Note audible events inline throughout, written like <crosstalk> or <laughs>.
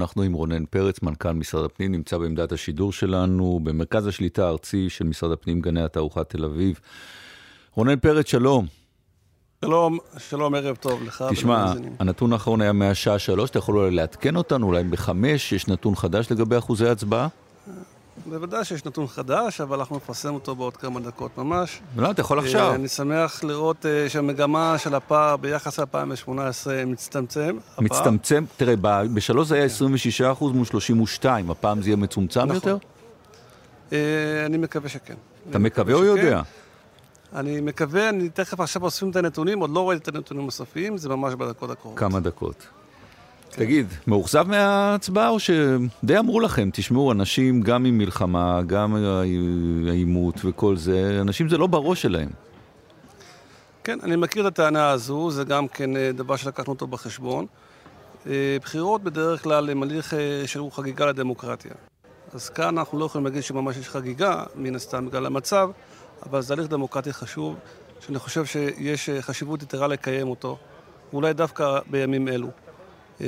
אנחנו עם רונן פרץ, מנכ"ל משרד הפנים, נמצא בעמדת השידור שלנו, במרכז השליטה הארצי של משרד הפנים, גני התערוכה תל אביב. רונן פרץ, שלום. שלום, שלום, ערב טוב לך. תשמע, הנתון האחרון היה מהשעה שלוש, אתה יכול אולי לעדכן אותנו, אולי בחמש יש נתון חדש לגבי אחוזי הצבעה? בוודאי שיש נתון חדש, אבל אנחנו נפרסם אותו בעוד כמה דקות ממש. לא, אתה יכול עכשיו. אני שמח לראות אה, שהמגמה של הפער ביחס ל-2018 מצטמצם. מצטמצם? תראה, בשלוש זה היה 26 אחוז מול 32, הפעם זה יהיה מצומצם נכון. יותר? אה, אני מקווה שכן. אתה מקווה או יודע? אני מקווה, אני תכף עכשיו אוספים את הנתונים, עוד לא ראיתי את הנתונים הסופיים, זה ממש בדקות הקרובות. כמה דקות. תגיד, מאוכזב מההצבעה או שדי אמרו לכם, תשמעו, אנשים גם עם מלחמה, גם העימות וכל זה, אנשים זה לא בראש שלהם. כן, אני מכיר את הטענה הזו, זה גם כן אה, דבר שלקחנו אותו בחשבון. אה, בחירות בדרך כלל הם הליך אה, שהוא חגיגה לדמוקרטיה. אז כאן אנחנו לא יכולים להגיד שממש יש חגיגה, מן הסתם בגלל המצב, אבל זה הליך דמוקרטי חשוב, שאני חושב שיש חשיבות יתרה לקיים אותו, ואולי דווקא בימים אלו. אה,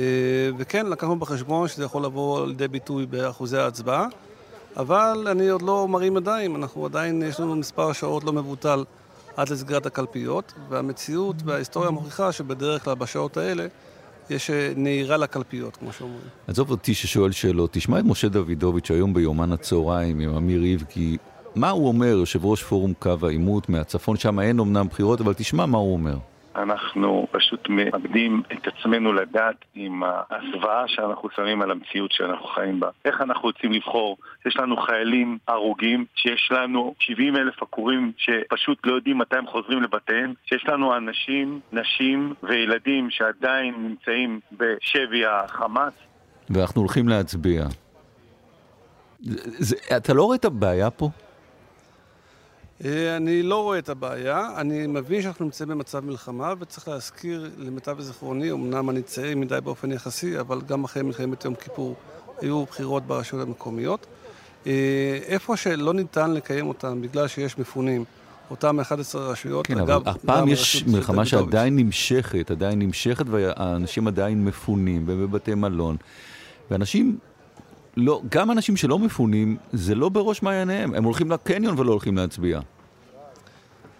וכן, לקחנו בחשבון שזה יכול לבוא לידי ביטוי באחוזי ההצבעה, אבל אני עוד לא מרים ידיים, אנחנו עדיין, יש לנו מספר שעות לא מבוטל עד לסגירת הקלפיות, והמציאות וההיסטוריה מוכיחה שבדרך כלל בשעות האלה יש אה, נהירה לקלפיות, כמו שאומרים. עזוב אותי ששואל שאלות, תשמע את משה דוידוביץ' היום ביומן הצהריים עם אמיר ריבקי, מה הוא אומר, יושב ראש פורום קו העימות מהצפון, שם אין אמנם בחירות, אבל תשמע מה הוא אומר. אנחנו פשוט מאבדים את עצמנו לדעת עם הזוועה שאנחנו שמים על המציאות שאנחנו חיים בה. איך אנחנו רוצים לבחור? יש לנו חיילים הרוגים, שיש לנו 70 אלף עקורים שפשוט לא יודעים מתי הם חוזרים לבתיהם, שיש לנו אנשים, נשים וילדים שעדיין נמצאים בשבי החמאס. ואנחנו הולכים להצביע. זה, אתה לא רואה את הבעיה פה? אה, אני לא רואה את הבעיה, אני מבין שאנחנו נמצאים במצב מלחמה וצריך להזכיר למיטב זיכרוני, אמנם אני צעיר מדי באופן יחסי, אבל גם אחרי מלחמת יום כיפור היו בחירות ברשויות המקומיות. אה, איפה שלא ניתן לקיים אותם בגלל שיש מפונים, אותם 11 רשויות, כן, אגב, אבל הפעם יש מלחמה שעדיין נמשכת, עדיין נמשכת והאנשים עדיין מפונים ובבתי מלון. ואנשים לא, גם אנשים שלא מפונים, זה לא בראש מעייניהם. הם הולכים לקניון ולא הולכים להצביע.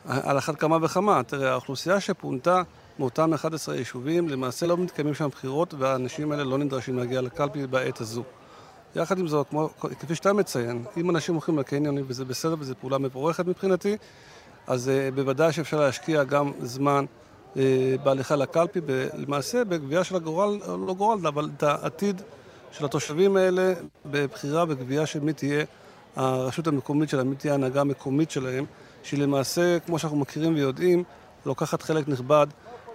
על אחת כמה וכמה. תראה, האוכלוסייה שפונתה מאותם 11 יישובים, למעשה לא מתקיימים שם בחירות, והאנשים האלה לא נדרשים להגיע לקלפי בעת הזו. יחד עם זאת, כמו, כפי שאתה מציין, אם אנשים הולכים לקניונים וזה בסדר וזו פעולה מבורכת מבחינתי, אז uh, בוודאי שאפשר להשקיע גם זמן uh, בהליכה לקלפי, למעשה בגבייה של הגורל, לא גורל, אבל את העתיד של התושבים האלה בבחירה וגבייה של מי תהיה הרשות המקומית שלהם, מי תהיה ההנהגה המקומית שלהם, שהיא למעשה, כמו שאנחנו מכירים ויודעים, לוקחת חלק נכבד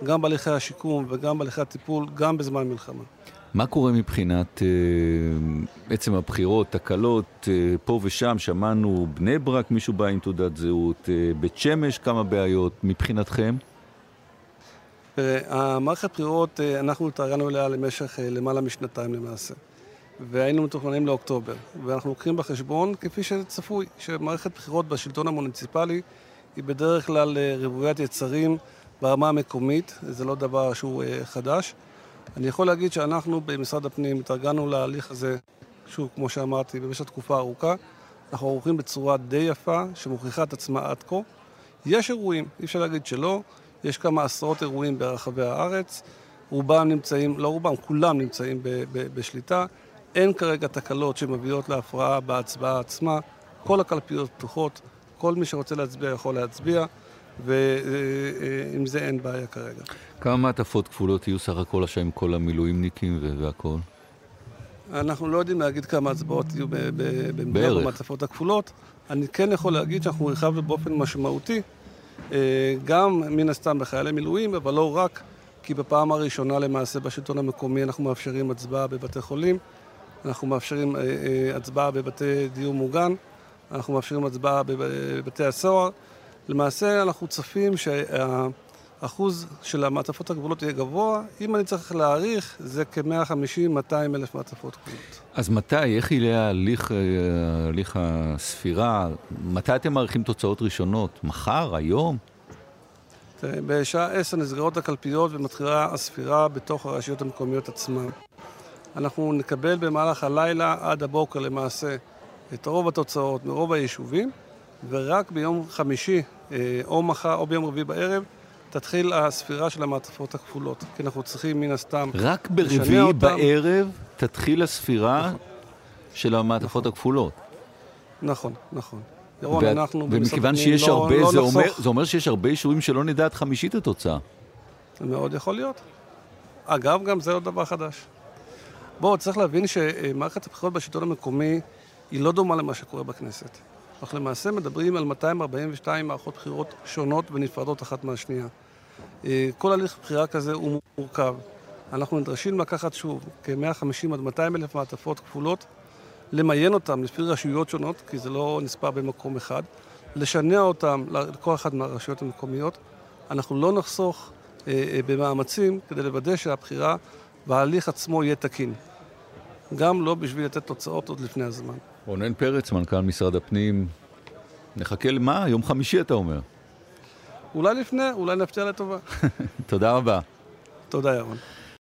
גם בהליכי השיקום וגם בהליכי הטיפול, גם בזמן מלחמה. מה קורה מבחינת אה, עצם הבחירות, תקלות, אה, פה ושם שמענו בני ברק, מישהו בא עם תעודת זהות, אה, בית שמש, כמה בעיות, מבחינתכם? המערכת בחירות, אה, אנחנו התארגנו אליה למשך אה, למעלה משנתיים למעשה. והיינו מתוכננים לאוקטובר. ואנחנו לוקחים בחשבון, כפי שצפוי, שמערכת בחירות בשלטון המוניציפלי היא בדרך כלל אה, רוויית יצרים ברמה המקומית, זה לא דבר שהוא חדש. אני יכול להגיד שאנחנו במשרד הפנים התארגנו להליך הזה, שוב, כמו שאמרתי, במשך תקופה ארוכה. אנחנו ערוכים בצורה די יפה, שמוכיחה את עצמה עד כה. יש אירועים, אי אפשר להגיד שלא. יש כמה עשרות אירועים ברחבי הארץ, רובם נמצאים, לא רובם, כולם נמצאים ב, ב, בשליטה. אין כרגע תקלות שמביאות להפרעה בהצבעה עצמה. כל הקלפיות פתוחות, כל מי שרוצה להצביע יכול להצביע, ועם זה אין בעיה כרגע. כמה מעטפות כפולות יהיו סך הכל עכשיו עם כל המילואימניקים והכול? אנחנו לא יודעים להגיד כמה הצבעות יהיו במדבר במעטפות הכפולות. אני כן יכול להגיד שאנחנו הרחבנו באופן משמעותי אה, גם מן הסתם בחיילי מילואים, אבל לא רק, כי בפעם הראשונה למעשה בשלטון המקומי אנחנו מאפשרים הצבעה בבתי חולים, אנחנו מאפשרים אה, אה, הצבעה בבתי דיור מוגן, אנחנו מאפשרים הצבעה בבתי הסוהר. למעשה אנחנו צופים שה... האחוז של המעטפות הגבולות יהיה גבוה. אם אני צריך להעריך, זה כ-150-200 אלף מעטפות גבולות. אז מתי, איך יהיה הליך, אה, הליך הספירה? מתי אתם מעריכים תוצאות ראשונות? מחר? היום? תראה, בשעה 10 נסגרות הקלפיות ומתחילה הספירה בתוך הרשויות המקומיות עצמן. אנחנו נקבל במהלך הלילה עד הבוקר למעשה את רוב התוצאות מרוב היישובים, ורק ביום חמישי, אה, או מחר או ביום רביעי בערב, תתחיל הספירה של המעטפות הכפולות. כי אנחנו צריכים מן הסתם רק ברביעי בערב תתחיל הספירה נכון. של המעטפות נכון. הכפולות. נכון, נכון. ירון, אנחנו ומכיוון שיש לא, הרבה, לא זה, אומר, זה אומר שיש הרבה אישורים שלא נדע את חמישית התוצאה. זה מאוד יכול להיות. אגב, גם זה עוד דבר חדש. בואו, צריך להבין שמערכת הבחירות בשלטון המקומי היא לא דומה למה שקורה בכנסת. אך למעשה מדברים על 242 מערכות בחירות שונות ונפרדות אחת מהשנייה. אה, כל הליך בחירה כזה הוא מורכב. אנחנו נדרשים לקחת שוב כ-150 עד 200 אלף מעטפות כפולות, למיין אותם לפי רשויות שונות, כי זה לא נספר במקום אחד, לשנע אותם לכל אחת מהרשויות המקומיות. אנחנו לא נחסוך אה, אה, במאמצים כדי לוודא שהבחירה וההליך עצמו יהיה תקין. גם לא בשביל לתת תוצאות עוד לפני הזמן. רונן פרץ, מנכ"ל משרד הפנים, נחכה למה? יום חמישי אתה אומר. אולי לפני, אולי נפתיע לטובה. <laughs> תודה רבה. תודה, ירון.